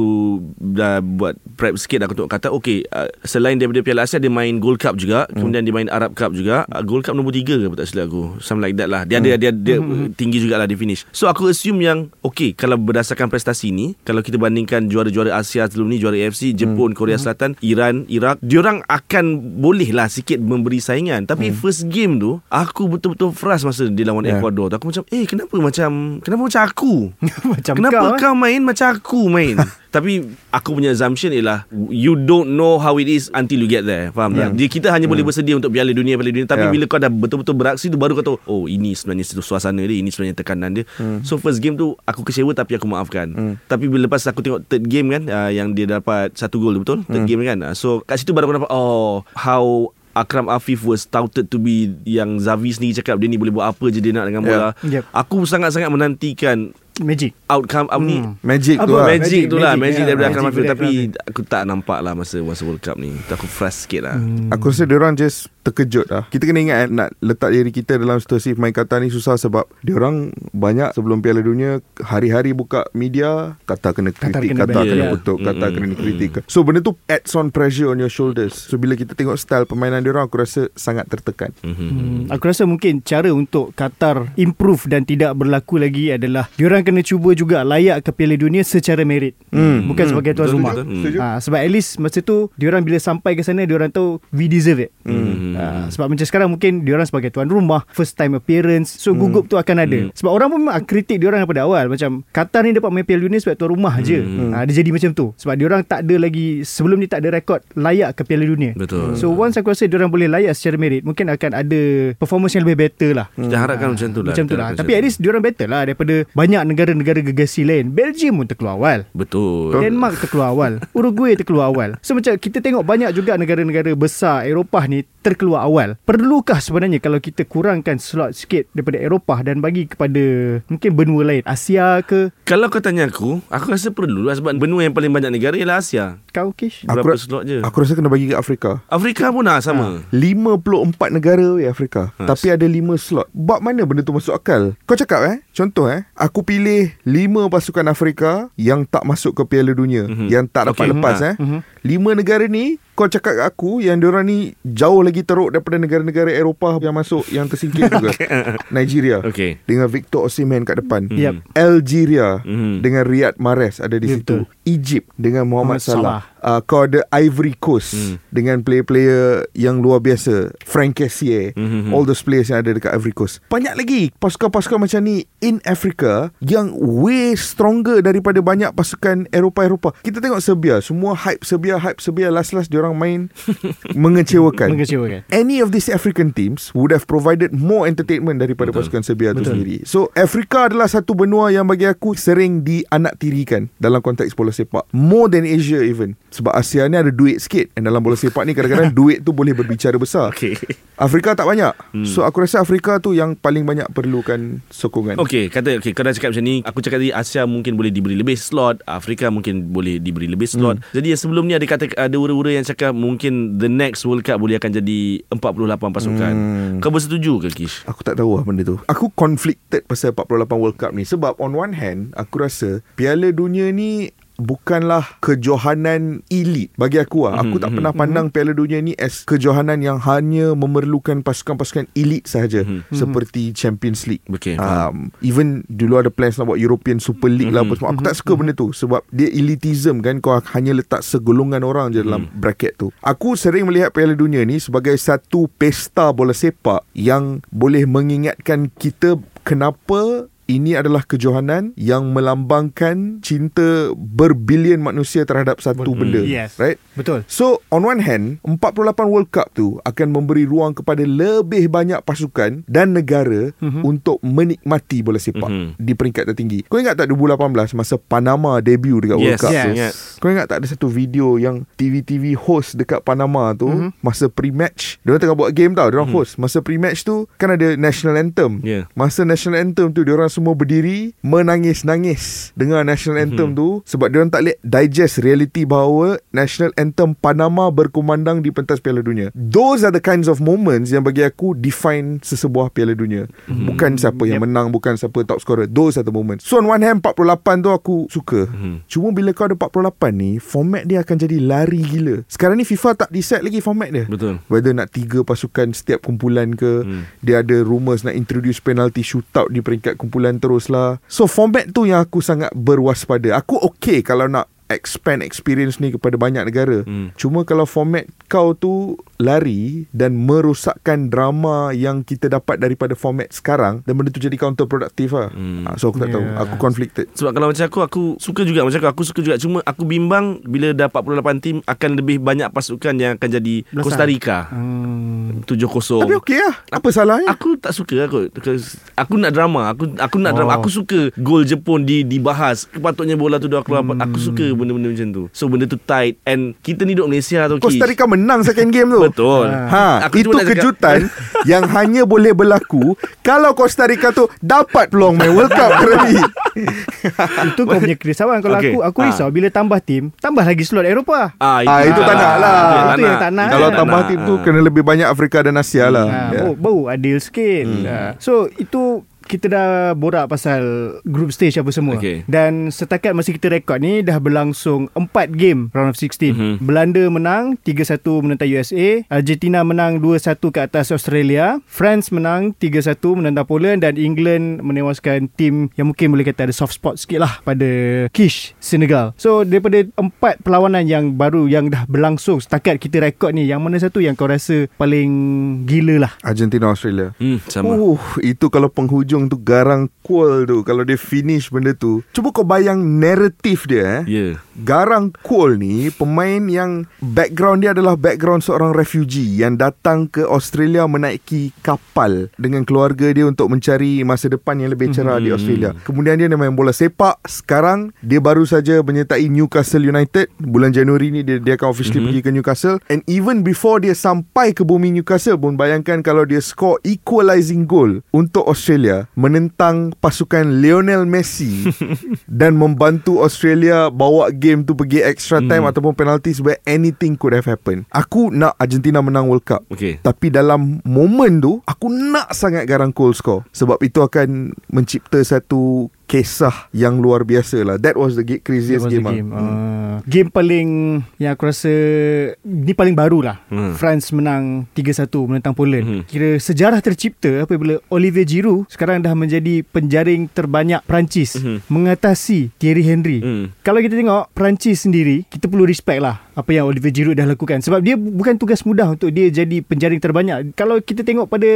dah buat prep sikit aku tengok Qatar. Okay, uh, selain daripada Piala Asia dia main Gold Cup juga, Hmm. kemudian dia main Arab Cup juga. Uh, Gold Cup nombor 3 ke apa tak silap aku. Something like that lah. Dia Hmm. ada dia, dia tinggi jugalah dia finish. So aku assume yang okay kalau berdasarkan prestasi ni, kalau kita bandingkan juara-juara Asia sebelum ni juara AFC Jepun Korea Selatan Iran Iraq. Diorang akan boleh lah sikit memberi saingan. Tapi first game tu aku betul-betul frust masa dia lawan Yeah. Ecuador tu. Aku macam eh kenapa macam kenapa macam aku? Macam kenapa kau, kau, eh? main macam aku main tapi aku punya assumption ialah you don't know how it is until you get there. Faham tak? Dia kita hanya boleh bersedia untuk Piala Dunia Piala Dunia. Tapi Yeah. bila kau dah betul-betul beraksi tu baru kau tahu oh ini sebenarnya suasana dia ini sebenarnya tekanan dia. So first game tu aku kecewa tapi aku maafkan. Tapi bila lepas aku tengok third game kan uh, yang dia dapat satu gol tu betul? Third game kan? Uh, so kat situ baru aku nampak oh how Akram Afif was touted to be yang Zavi sendiri cakap dia ni boleh buat apa je dia nak dengan bola. Yeah. Yep. Aku sangat-sangat menantikan Magic. outcome apa ni Magic Apa? tu lah magic, Magic, tu lah magic, Magic ya. daripada Akram Tapi aku tak nampak lah Masa masa World Cup ni Aku frust sikit lah Hmm. Aku rasa diorang just terkejut lah Kita kena ingat Nak letak diri kita dalam situasi Main Qatar ni susah sebab Diorang banyak sebelum Piala Dunia Hari-hari buka media Qatar kena Qatar kritik kena Qatar ban. kena Yeah. kutuk Qatar kena kritik So benda tu adds on pressure on your shoulders So bila kita tengok style permainan diorang Aku rasa sangat tertekan Mhm. Hmm, aku rasa mungkin cara untuk Qatar improve dan tidak berlaku lagi adalah diorang kena cuba juga layak ke Piala Dunia secara merit. Hmm. Bukan Hmm. sebagai tuan Betul, rumah. betul. Hmm. Ha, sebab at least masa tu diorang bila sampai ke sana diorang tahu we deserve it. Hmm. Ha, sebab macam sekarang mungkin diorang sebagai tuan rumah first time appearance so gugup tu akan ada. Hmm. Sebab orang pun memang kritik diorang daripada awal macam Qatar ni dapat main Piala Dunia sebab tuan rumah je. Hmm. Ha, dia jadi macam tu. Sebab diorang tak ada lagi sebelum ni tak ada rekod layak ke Piala Dunia. Betul So once aku rasa diorang boleh layak secara merit Mungkin akan ada performance yang lebih better lah Kita harapkan macam tu lah Macam tu lah Tapi at least diorang better lah Daripada banyak negara-negara gegasi lain. Belgium pun terkeluar awal. Betul. Denmark terkeluar awal. Uruguay terkeluar awal. So macam kita tengok banyak juga negara-negara besar Eropah ni terkeluar awal. Perlukah sebenarnya kalau kita kurangkan slot sikit daripada Eropah Dan bagi kepada mungkin benua lain? Asia ke? Kalau kau tanya aku Aku rasa perlu lah Sebab benua yang paling banyak negara Ialah Asia. Kau Kish? Aku Berapa ra- slot je? Aku rasa kena bagi ke Afrika. Afrika pun lah sama. 54 negara weh Afrika. Ha, Tapi ada 5 slot. Buat mana benda tu masuk akal? Kau cakap eh? Contoh eh? Aku pilih 5 pasukan Afrika Yang tak masuk ke Piala Dunia Mhm. Yang tak dapat Okey. lepas Ha. eh Mhm. 5 negara ni Kau cakap kat aku Yang diorang ni Jauh lagi teruk Daripada negara-negara Eropah Yang masuk Yang tersingkir juga Nigeria Okay Dengan Victor Osimhen kat depan Mhm. Yep. Algeria Mhm. dengan Riyad Mahrez ada di Ya, situ. betul. Egypt dengan Muhammad, Muhammad Salah. Uh, kau ada Ivory Coast Hmm. dengan player-player yang luar biasa. Frank Kessié. Mhm. All those players yang ada dekat Ivory Coast. Banyak lagi pasukan-pasukan macam ni in Africa yang way stronger daripada banyak pasukan Eropah-Eropah. Kita tengok Serbia. Semua hype Serbia, hype Serbia. Last-last diorang main mengecewakan. Mengecewakan Any of these African teams would have provided more entertainment daripada Betul. pasukan Serbia itu sendiri. So Afrika adalah satu benua yang bagi aku sering dianaktirikan dalam konteks bola sepak. More than Asia even. Sebab Asia ni ada duit sikit and dalam bola sepak ni kadang-kadang duit tu boleh berbicara besar. Okay Afrika tak banyak. Hmm. So aku rasa Afrika tu yang paling banyak perlukan sokongan. Okay kata okay, Kau dah cakap macam ni Aku cakap tadi Asia mungkin boleh diberi lebih slot Afrika mungkin boleh diberi lebih slot hmm. Jadi sebelum ni ada kata Ada ura-ura yang cakap Mungkin the next World Cup Boleh akan jadi 48 pasukan Hmm. Kau bersetuju ke Kish? Aku tak tahu lah benda tu Aku conflicted pasal 48 World Cup ni Sebab on one hand Aku rasa Piala Dunia ni Bukanlah kejohanan elit. Bagi aku lah Aku tak Mhm, pernah pandang Piala Dunia ni As kejohanan yang hanya Memerlukan pasukan-pasukan elit sahaja Mhm. Seperti Champions League. Okay, um, Even dulu ada plans nak buat European Super League lah apa Mhm. semua. Aku tak suka benda tu Sebab dia elitism kan. Kau hanya letak segolongan orang je dalam bracket tu. Aku sering melihat Piala Dunia ni Sebagai satu pesta bola sepak Yang boleh mengingatkan kita Kenapa ini adalah kejohanan yang melambangkan cinta berbilion manusia terhadap satu Hmm. benda. Yes. Right? Betul So on one hand 48 World Cup tu akan memberi ruang kepada lebih banyak pasukan dan negara mm-hmm. untuk menikmati bola sepak Mhm. mm-hmm. di peringkat tertinggi. Kau ingat tak 2018 masa Panama debut dekat World Yes, Cup yes. tu? Ingat. Kau ingat tak ada satu video yang TV-TV host dekat Panama tu mm-hmm. masa pre-match dia tengah buat game tau, dia orang mm-hmm. host. Masa pre-match tu kan ada national anthem. Yeah. Masa national anthem tu dia orang semua berdiri menangis-nangis dengar national anthem Mhm. tu sebab dia orang tak boleh digest reality bahawa national anthem Panama berkumandang di pentas Piala Dunia. Those are the kinds of moments yang bagi aku define sesebuah Piala Dunia. Mhm. Bukan siapa yang Yep. menang, bukan siapa top scorer. Those are the moments. So on one hand 48 tu aku suka. Mhm. Cuma bila kau ada 48 ni, format dia akan jadi lari gila. Sekarang ni FIFA tak decide lagi format dia. Betul Whether nak tiga pasukan setiap kumpulan ke Hmm. Dia ada rumours nak introduce penalty shootout di peringkat kumpulan bulan terus lah. So format tu yang aku sangat berwaspada. Aku okay kalau nak expand experience ni kepada banyak negara. Hmm. Cuma kalau format kau tu lari dan merosakkan drama yang kita dapat daripada format sekarang dan benda tu jadi counterproductive lah. Hmm. Ha, so aku tak tahu. Yeah. Aku conflicted. Sebab kalau macam aku Aku suka juga Macam aku, aku suka juga Cuma aku bimbang Bila dah 48 tim Akan lebih banyak pasukan Yang akan jadi Belasang. Costa Rica Hmm. 7-0 Tapi okey lah. Apa salahnya? Aku tak suka aku. Aku nak drama. Aku aku nak Oh. drama. Aku suka gol Jepun di dibahas. Kepatutnya bola tu dah keluar. Hmm. Aku suka benda-benda macam tu. So benda tu tight and kita ni duduk Malaysia tu. Costa Kish. Rica menang second game tu. Betul. Ha, Aku itu kejutan yang hanya boleh berlaku kalau Costa Rica tu dapat peluang main World Cup kali. Itu kau punya kerisauan Kalau Okay. aku Aku Ah. risau Bila tambah tim Tambah lagi slot Eropah Ah, Ah, itu tak nak lah. Itu yang tak nak. Kalau Ah, tambah tim tu kena lebih banyak Afrika dan Asia lah. Ha, Ya. Bau adil sikit Hmm. So itu kita dah borak pasal group stage apa semua Okay. Dan setakat masa kita rekod ni Dah berlangsung 4 game round of 16 Mhm. Belanda menang 3-1 menentang USA Argentina menang 2-1 ke atas Australia France menang 3-1 menentang Poland Dan England menewaskan tim Yang mungkin boleh kata ada soft spot sikit lah Pada Kish Senegal So daripada 4 perlawanan yang baru Yang dah berlangsung setakat kita rekod ni Yang mana satu yang kau rasa paling gila lah Argentina Australia. Hmm, sama. Uh, itu kalau penghujung tu garang cool tu Kalau dia finish benda tu Cuba kau bayang narratif dia eh. Yeah. Garang Cole ni pemain yang background dia adalah background seorang refugee yang datang ke Australia menaiki kapal dengan keluarga dia untuk mencari masa depan yang lebih cerah di Mhm. Australia. Kemudian dia main bola sepak. Sekarang dia baru saja menyertai Newcastle United. Bulan Januari ni dia, dia akan officially Mhm. pergi ke Newcastle. And even before dia sampai ke bumi Newcastle pun bayangkan kalau dia score equalizing goal untuk Australia menentang pasukan Lionel Messi dan membantu Australia bawa game tu pergi extra time Hmm. ataupun penalties where anything could have happened. Aku nak Argentina menang World Cup. Okay. Tapi dalam momen tu Aku nak sangat garang Cole score Sebab itu akan Mencipta satu Kisah yang luar biasa lah That was the craziest was the game, game. lah. Uh, game paling yang aku rasa ni paling baru lah. Hmm. France menang 3-1 menentang Poland. Hmm. Kira sejarah tercipta apabila Olivier Giroud sekarang dah menjadi penjaring terbanyak Perancis Hmm. mengatasi Thierry Henry. Hmm. Kalau kita tengok Perancis sendiri, kita perlu respect lah apa yang Olivier Giroud dah lakukan sebab dia bukan tugas mudah untuk dia jadi penjaring terbanyak. Kalau kita tengok pada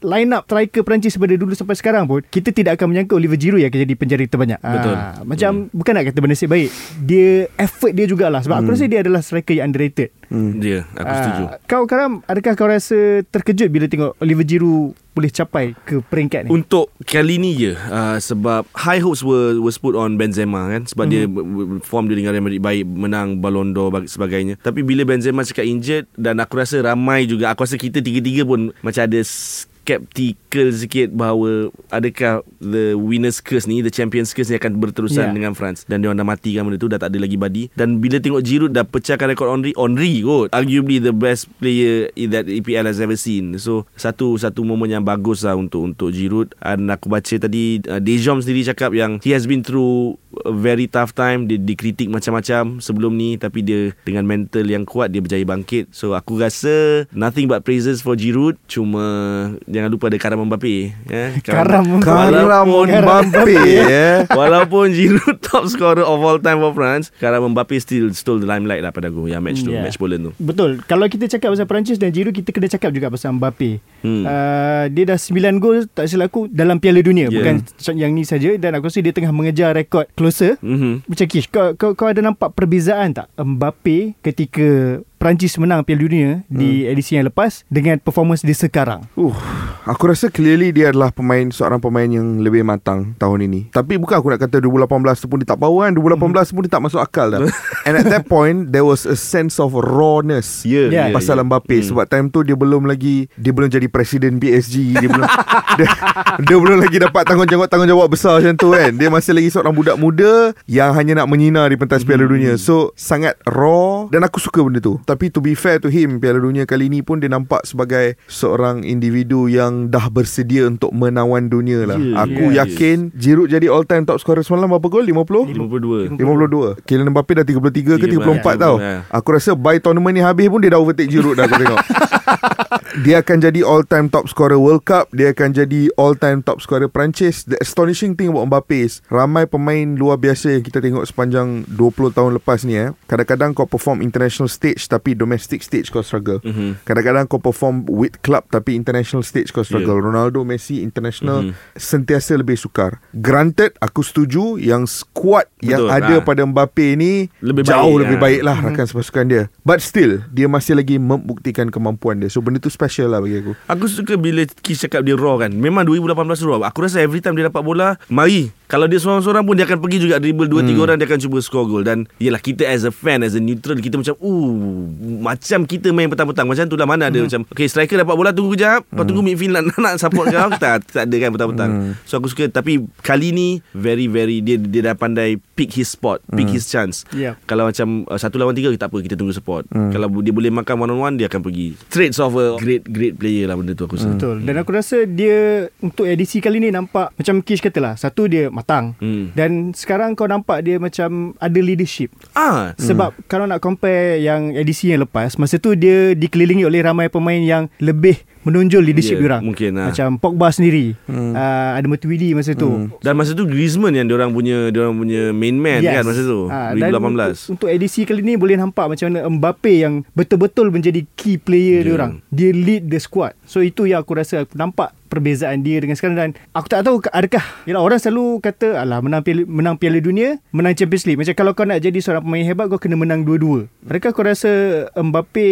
line up striker Perancis pada dulu sampai sekarang pun, kita tidak akan menyangka Olivier Giroud yang akan jadi penjaring terbanyak. Betul. Ah, macam bukan nak kata bernasib baik. Dia effort dia jugalah sebab aku rasa dia adalah striker yang underrated. Hmm. Ya, aku setuju. Ah, kau Karam, adakah kau rasa terkejut bila tengok Olivier Giroud boleh capai ke peringkat ni? Untuk kali ni je uh, Sebab high hopes were, was put on Benzema kan Sebab mm-hmm. dia b- Form dia dengan Real Madrid baik Menang Ballon d'Or bag- sebagainya Tapi bila Benzema cakap injured Dan aku rasa ramai juga Aku rasa kita tiga-tiga pun Macam ada skeptical sikit bahawa adakah the winners curse ni the champions curse ni akan berterusan Yeah. dengan France. Dan dia orang dah matikan benda tu dah tak ada lagi badi dan bila tengok Giroud dah pecahkan rekod Henry Henry kot arguably the best player in that EPL has ever seen. So satu satu momen yang bagus lah untuk untuk Giroud. Dan aku baca tadi uh, Deschamps sendiri cakap yang he has been through a very tough time. Dia dikritik macam-macam sebelum ni tapi dia dengan mental yang kuat dia berjaya bangkit. So aku rasa nothing but praises for Giroud. Cuma jangan lupa ada Karam Mbappe ya Karam. Karam Walaupun- Mbappe eh. Walaupun Giroud top scorer of all time for France Karam Mbappe still stole the limelight lah pada aku Yang match tu Yeah. Match Poland tu Betul. Kalau kita cakap pasal Perancis dan Giroud, kita kena cakap juga pasal Mbappe. Hmm. Uh, dia dah 9 gol tak silap aku dalam Piala Dunia, Yeah. bukan yang ni saja dan aku rasa dia tengah mengejar rekod closer. mm-hmm. Macam Kish, kau, kau, kau ada nampak perbezaan tak Mbappe ketika Perancis menang Piala Dunia hmm. di edisi yang lepas dengan performance dia sekarang? Uh, aku rasa clearly dia adalah pemain seorang pemain yang lebih matang tahun ini. Tapi bukan aku nak kata 2018 tu pun dia tak power kan. 2018 tu pun dia tak masuk akal dah. And at that point there was a sense of rawness. Yeah. yeah, Pasal Mbappe Hmm. Sebab time tu Dia belum lagi Dia belum jadi presiden PSG Dia belum dia, dia belum lagi dapat Tanggungjawab-tanggungjawab besar macam tu kan Dia masih lagi seorang budak muda Yang hanya nak menyinar Di pentas Piala Dunia So sangat raw Dan aku suka benda tu Tapi to be fair to him Piala Dunia kali ni pun Dia nampak sebagai Seorang individu yang Dah bersedia untuk menawan dunia lah. Yeah, Aku yes. yakin Giroud jadi all time top scorer semalam Berapa gol? 50? 52 52 Kylian Mbappe dah 33 ke 34 Ya, tau. Ya. Aku rasa by tournament ni habis pun Dia dah overtake Giroud dah aku tengok. Dia akan jadi all time top scorer World Cup. Dia akan jadi all time top scorer Perancis. The astonishing thing about Mbappe is Ramai pemain luar biasa yang kita tengok sepanjang 20 tahun lepas ni eh. Kadang-kadang kau perform international stage Tapi domestic stage kau struggle Mhm. Kadang-kadang kau perform with club Tapi international stage kau struggle Yeah. Ronaldo, Messi, international Mhm. Sentiasa lebih sukar Granted aku setuju Yang squad yang Betul, ada ah. pada Mbappe ni Lebih Jauh baik, lebih ah. baik lah rakan sepasukan dia But still Dia masih lagi membuktikan kemampuan dia So benda tu special lah bagi aku Aku suka bila Kish cakap dia raw kan Memang 2018 raw Aku rasa every time dia dapat bola Mari Kalau dia seorang-seorang pun Dia akan pergi juga Dribble 2-3 hmm. orang Dia akan cuba score goal Dan Yelah kita as a fan As a neutral Kita macam Ooh Macam kita main petang-petang. Macam tu lah mana ada macam Okay striker dapat bola Tunggu kejap. Kau tunggu midfield nak, nak support kau tak, tak ada kan petang-petang. So aku suka. Tapi kali ni Very very Dia dia dah pandai Pick his spot Pick his chance. Yep. Kalau macam uh, Satu lawan tiga Tak apa Kita tunggu support. Kalau dia boleh makan one on one Dia akan pergi. Traits of a Great great player lah Benda tu aku rasa. Betul. Dan aku rasa dia Untuk edisi kali ni nampak Macam Kish kata lah Satu dia matang. Hmm. Dan sekarang kau nampak dia macam Ada leadership. Ah, Sebab hmm. kalau nak compare Yang edisi yang lepas Masa tu dia dikelilingi oleh ramai pemain Yang lebih menonjol leadership Ya, yeah, diorang mungkin, ah. Macam Pogba sendiri hmm. uh, Ada Matuidi masa tu hmm. Dan masa tu Griezmann yang diorang punya diorang punya main man yes. kan masa tu Ah, 2018. dan Untuk, untuk edisi kali ni boleh nampak macam mana Mbappe yang betul-betul menjadi key player yeah. dia orang. Dia lead the squad. So itu yang aku rasa aku nampak perbezaan dia dengan sekarang dan aku tak tahu adakah yalah orang selalu kata alah menang piala, menang piala dunia menang Champions League macam kalau kau nak jadi seorang pemain hebat kau kena menang dua-dua adakah kau rasa Mbappe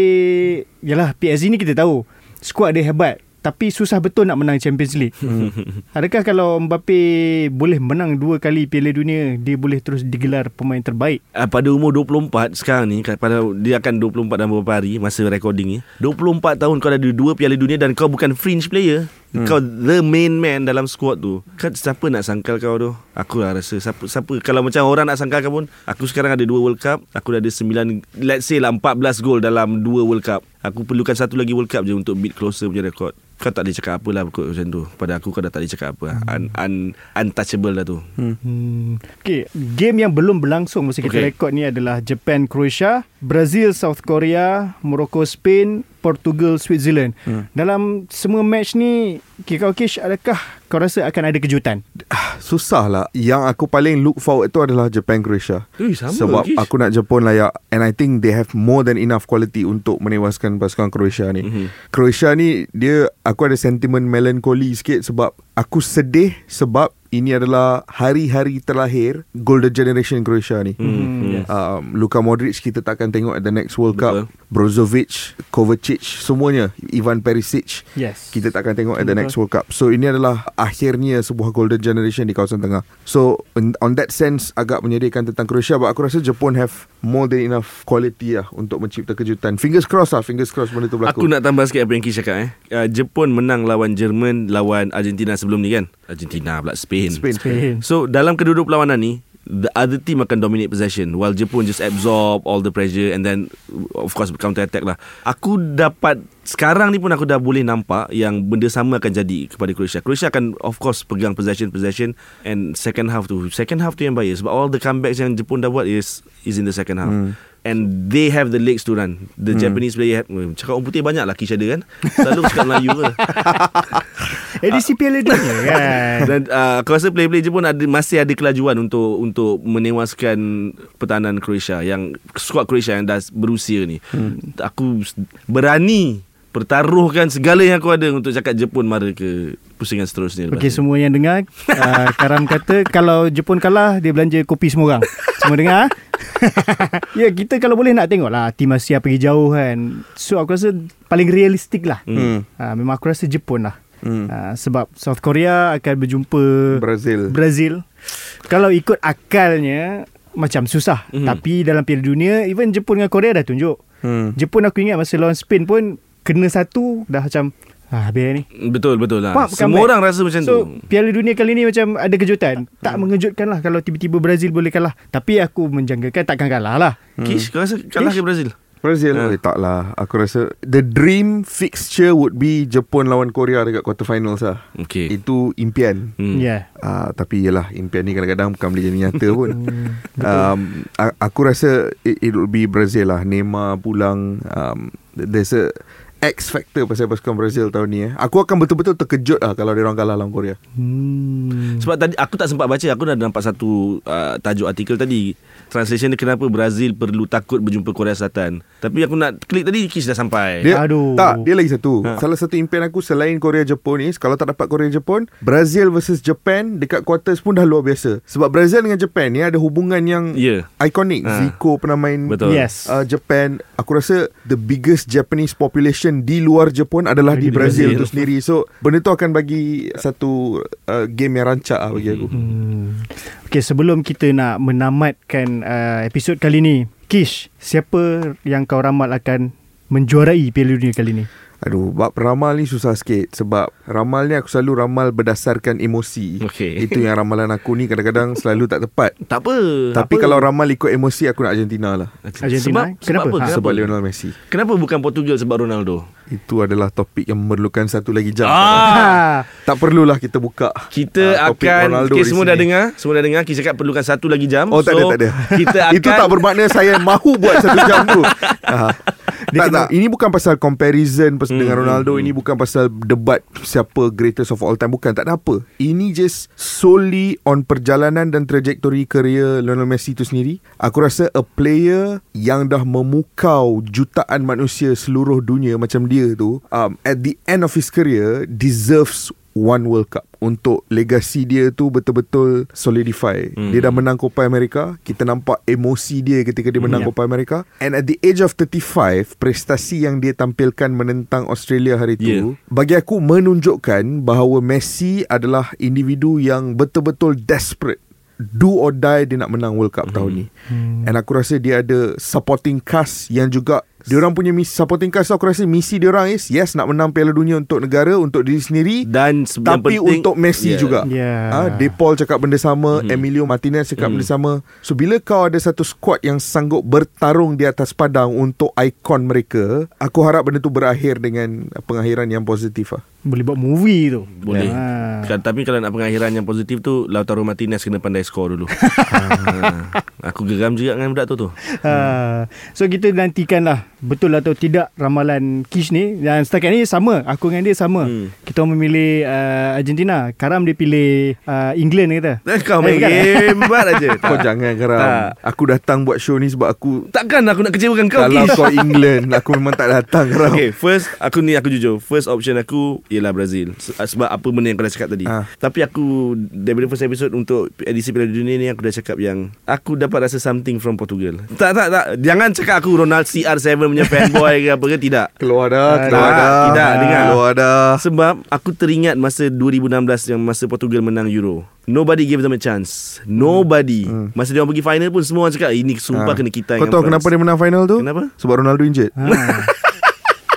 yalah PSG ni kita tahu squad dia hebat tapi susah betul nak menang Champions League. Adakah kalau Mbappe boleh menang dua kali Piala Dunia, dia boleh terus digelar pemain terbaik? Uh, pada umur 24 sekarang ni pada dia akan 24 dalam beberapa hari masa recording ni 24 tahun kau dah ada dua piala dunia dan kau bukan fringe player hmm. kau the main man dalam squad tu kan siapa nak sangkal kau tu? Aku lah rasa siapa, siapa kalau macam orang nak sangkal kau pun aku sekarang ada dua world cup aku dah ada 9 let's say lah 14 gol dalam dua world cup. Aku perlukan satu lagi world cup je untuk beat closer punya record kau tak boleh cakap apa lah kot macam tu pada aku kau dah tak boleh cakap apa lah. un, un, untouchable lah tu Hmm. Okay, game yang belum berlangsung masa kita Okay. rekod ni adalah Japan Croatia, Brazil South Korea, Morocco Spain, Portugal Switzerland. Hmm. Dalam semua match ni, Kikau Kish adakah kau rasa akan ada kejutan? Susah lah Yang aku paling look forward tu adalah Japan Croatia Ui, sama Sebab Kish. aku nak Jepun layak And I think they have more than enough quality Untuk menewaskan pasukan Croatia ni Mhm. Croatia ni Dia Aku ada sentimen melancholy sikit Sebab Aku sedih Sebab ini adalah hari-hari terlahir Golden Generation Croatia ni Hmm, yes. um, Luka Modric kita tak akan tengok at the next World Betul. Cup Brozovic, Kovacic Semuanya Ivan Perisic Yes. kita tak akan tengok at the Betul. next World Cup. So ini adalah akhirnya sebuah golden generation di kawasan tengah. So in, on that sense agak menyedihkan tentang Croatia but aku rasa Jepun have more than enough quality lah untuk mencipta kejutan. Fingers crossed lah, fingers crossed benda tu berlaku. Aku nak tambah sikit apa yang Kish cakap eh. Uh, Jepun menang lawan Jerman, lawan Argentina sebelum ni kan. Argentina pula Spain. Spain. Spain. So dalam kedua-dua perlawanan ni the other team akan dominate possession while Jepun just absorb all the pressure and then of course counter attack lah. Aku dapat sekarang ni pun aku dah boleh nampak yang benda sama akan jadi kepada Croatia. Croatia akan of course pegang possession possession and second half tu second half tu yang bahaya sebab all the comebacks yang Jepun dah buat is is in the second half. Hmm. And they have the legs to run The hmm. Japanese player have, eh, Cakap orang putih banyak lah Kish ada kan Selalu cakap Melayu ke Edisi Piala Dunia kan. Dan uh, aku rasa player-player Jepun ada, Masih ada kelajuan Untuk untuk menewaskan Pertahanan Croatia Yang Squad Croatia yang dah berusia ni hmm. Aku berani Pertaruhkan segala yang aku ada Untuk cakap Jepun mara ke Pusingan seterusnya Okey semua yang dengar uh, Karam kata Kalau Jepun kalah Dia belanja kopi semua orang Semua dengar ah? Ya kita kalau boleh nak tengok lah Tim Asia pergi jauh kan So aku rasa Paling realistik lah Hmm. uh, Memang aku rasa Jepun lah Hmm. uh, Sebab South Korea akan berjumpa Brazil. Brazil Kalau ikut akalnya Macam susah Mhm. Tapi dalam Piala Dunia Even Jepun dengan Korea dah tunjuk Hmm. Jepun aku ingat Masa lawan Spain pun Kena satu Dah macam Ah, habis ni Betul betul lah Faham, Semua orang rasa macam so, tu Piala Dunia kali ni macam ada kejutan. Tak mengejutkan lah kalau tiba-tiba Brazil boleh kalah. Tapi aku menjangkakan takkan kalah lah. Kish kau rasa kalah Kish? ke Brazil Brazil Ha. ha. eh, tak lah Aku rasa The dream fixture would be Jepun lawan Korea Dekat quarter finals lah Okay Itu impian hmm. Ya. Uh, tapi yelah impian ni kadang-kadang bukan boleh jadi nyata pun. um, a- aku rasa it, it will be Brazil lah. Neymar pulang. Um, there's a X factor pasal pasukan Brazil tahun ni. Eh. Aku akan betul-betul terkejut lah kalau dia orang kalah lawan Korea. Hmm. Sebab tadi aku tak sempat baca Aku dah nampak satu uh, Tajuk artikel tadi Translation dia kenapa Brazil perlu takut berjumpa Korea Selatan Tapi aku nak klik tadi Kish dah sampai Dia, Aduh. Tak, dia lagi satu. Ha. Salah satu impian aku selain Korea Jepun ni, kalau tak dapat Korea Jepun, Brazil versus Japan dekat quarters pun dah luar biasa. Sebab Brazil dengan Japan ni ada hubungan yang Ya ikonik. Ha. Zico pernah main Betul Yes. uh, Japan aku rasa the biggest Japanese population di luar Jepun adalah di, Di Brazil, Brazil. itu sendiri so benda tu akan bagi satu uh, game yang rancak lah bagi aku Hmm. Okay, sebelum kita nak menamatkan uh, episod kali ni, Kish, siapa yang kau ramal akan menjuarai Piala Dunia kali ni? Aduh bab ramal ni susah sikit sebab ramal ni aku selalu ramal berdasarkan emosi Okey. itu yang ramalan aku ni kadang-kadang selalu tak tepat Tak apa tapi apa. kalau ramal ikut emosi aku nak Argentina lah Argentina, Sebab, eh? sebab Kenapa? apa? Ha. Kenapa? sebab Lionel Messi Kenapa bukan Portugal sebab Ronaldo? itu adalah topik yang memerlukan satu lagi jam Ah, tak perlulah kita buka kita ah, topik akan Ronaldo okay, semua sini. dah dengar, semua dah dengar. Kita cakap perlukan satu lagi jam. Oh tak so, ada tak ada Kita akan Itu tak bermakna saya mahu buat satu jam tu ha. Dia tak, kena- tak. Ini bukan pasal comparison pas Hmm, dengan Ronaldo hmm, Ini bukan pasal debat Siapa greatest of all time. Bukan tak ada apa. Ini just solely On perjalanan dan trajektori Career Lionel Messi tu sendiri. Aku rasa a player Yang dah memukau Jutaan manusia Seluruh dunia Macam dia tu um, At the end of his career Deserves One World Cup. Untuk legasi dia tu Betul-betul solidify. Hmm. Dia dah menang Copa America. Kita nampak emosi dia Ketika dia menang Hmm, Copa America. And at the age of 35 Prestasi yang dia tampilkan Menentang Australia hari tu Yeah. Bagi aku menunjukkan Bahawa Messi adalah Individu yang betul-betul desperate. Do or die Dia nak menang World Cup tahun ni. Hmm. And aku rasa dia ada Supporting cast Yang juga Diorang punya misi, supporting cast Aku rasa misi diorang is Yes nak menang Piala Dunia Untuk negara Untuk diri sendiri dan tapi penting, untuk Messi Yeah. juga Ya. Ah, De Paul cakap benda sama, Mhm. Emilio Martinez cakap Mhm. benda sama. So bila kau ada satu squad yang sanggup bertarung di atas padang untuk ikon mereka, aku harap benda tu berakhir dengan pengakhiran yang positif lah. Boleh buat movie tu. Boleh. Ha. Kan, tapi kalau nak pengakhiran yang positif tu Lautaro Martinez kena pandai skor dulu. ha, aku geram juga dengan budak tu tu. Ha. So kita nantikan lah betul atau tidak ramalan Kish ni dan setakat ni sama aku dengan dia sama Hmm. kita memilih uh, Argentina Karam dia pilih uh, England kata Eh, kau main Eh, kan? hebat aja. Kau jangan geram. Tak. Aku datang buat show ni sebab aku Takkan aku nak kecewakan kau kalau Kish? kau England, aku memang tak datang geram. Okay first Aku ni aku jujur First option aku Ialah Brazil Se- Sebab apa benda yang kau dah cakap tadi Ah. Tapi aku Daripada first episode Untuk edisi Piala Dunia ni Aku dah cakap yang Aku dapat rasa something from Portugal Tak tak tak Jangan cakap aku Ronald CR7 punya fanboy ke apa ke Tidak Keluar dah, Ah, keluar dah. tidak, dengar. Keluar dah. Sebab aku teringat masa 2016 yang masa Portugal menang Euro. Nobody gave them a chance. Nobody. Hmm. Masa dia orang pergi final pun semua orang cakap ini sumpah Ah. kena kita Kau tahu kenapa dia menang final tu? Kenapa? Sebab Ronaldo injured. ha.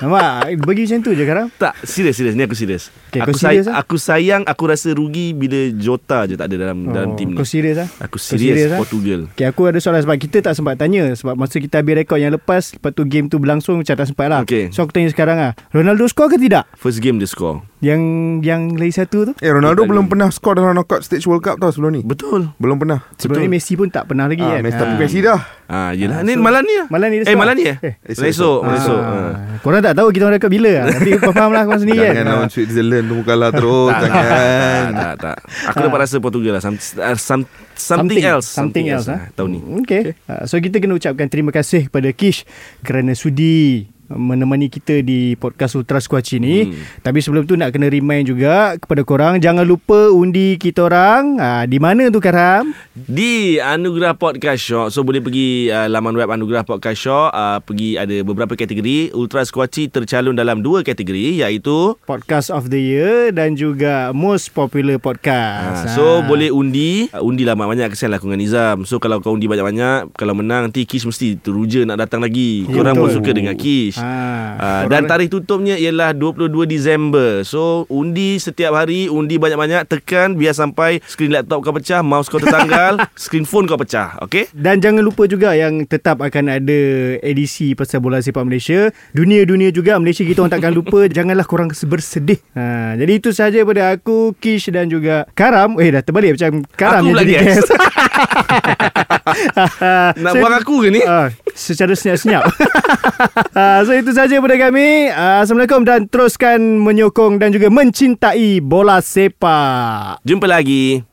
Nampak Bagi macam tu je Karam Tak, serius serius ni aku serius. Okay, aku serius say- ah? aku sayang aku rasa rugi bila Jota je tak ada dalam oh, dalam tim ni. Kau serius lah Aku serius serius, ah? Portugal. Okay, aku ada soalan sebab kita tak sempat tanya sebab masa kita habis rekod yang lepas lepas tu game tu berlangsung macam tak sempat lah. Okay. So aku tanya sekarang ah. Ronaldo score ke tidak? First game dia score. Yang yang lagi satu tu? Eh Ronaldo belum pernah score dalam knockout stage World Cup tau sebelum ni. Betul. Belum pernah. Sebelum ni Messi pun tak pernah lagi Ah, kan. Messi tapi Ah. Messi dah. Ah, yelah. Ah, ni so- malam ni lah. Malam ni dia Eh, malam ni eh? Eh, Esok, esok. Ah. esok. Ah. Korang tak tahu kita orang rekod bila lah. Tapi kau faham lah korang sendiri Jangan kan. lawan Switzerland tu kalah terus. Tak, Jangan. tak, tak, tak. Aku dapat rasa Portugal lah. Some, uh, some, something, else. Something else, lah. ah. Tahun ni. Okay. Uh, so kita kena ucapkan terima kasih kepada Kish kerana sudi menemani kita di podcast Ultra Squatchy ni. Hmm. Tapi sebelum tu nak kena remind juga kepada korang jangan lupa undi kita orang. Uh, di mana tu Karam? Di Anugerah Podcast Show So boleh pergi uh, laman web Anugerah Podcast Show uh, Pergi ada beberapa kategori Ultra Squatchy tercalon dalam dua kategori Iaitu Podcast of the Year dan juga Most Popular Podcast. Ha, so boleh undi uh, Undi lah banyak kesian lah aku dengan Nizam So kalau kau undi banyak-banyak Kalau menang Nanti Kish mesti teruja nak datang lagi Ya, Korang pun betul. suka dengan Kish Ah, dan tarikh tutupnya ialah 22 Disember. So undi setiap hari, undi banyak-banyak tekan biar sampai skrin laptop kau pecah, mouse kau tertanggal, skrin phone kau pecah. Okay? Dan jangan lupa juga yang tetap akan ada edisi pasal bola sepak Malaysia. Dunia-dunia juga Malaysia kita orang takkan lupa. Janganlah korang bersedih. Ha, jadi itu sahaja pada aku, Kish dan juga Karam. Eh dah terbalik macam Karam Aku yang pula jadi guest. Nak So- buang aku ke ni? Ah, secara senyap-senyap. Ah, so itu saja pada kami. Ah, Assalamualaikum dan teruskan menyokong dan juga mencintai bola sepak. Jumpa lagi.